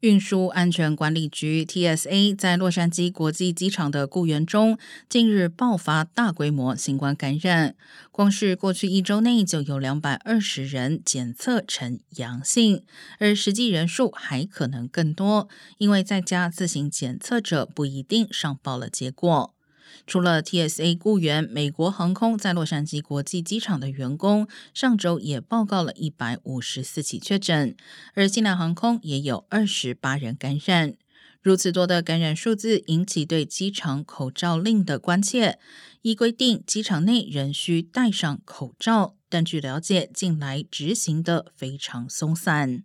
运输安全管理局 （TSA） 在洛杉矶国际机场的雇员中，近日爆发大规模新冠感染。光是过去一周内，就有两百二十人检测呈阳性，而实际人数还可能更多，因为在家自行检测者不一定上报了结果。除了 TSA 雇员，美国航空在洛杉矶国际机场的员工上周也报告了一百五十四起确诊，而西南航空也有二十八人感染。如此多的感染数字引起对机场口罩令的关切。依规定，机场内仍需戴上口罩，但据了解，近来执行的非常松散。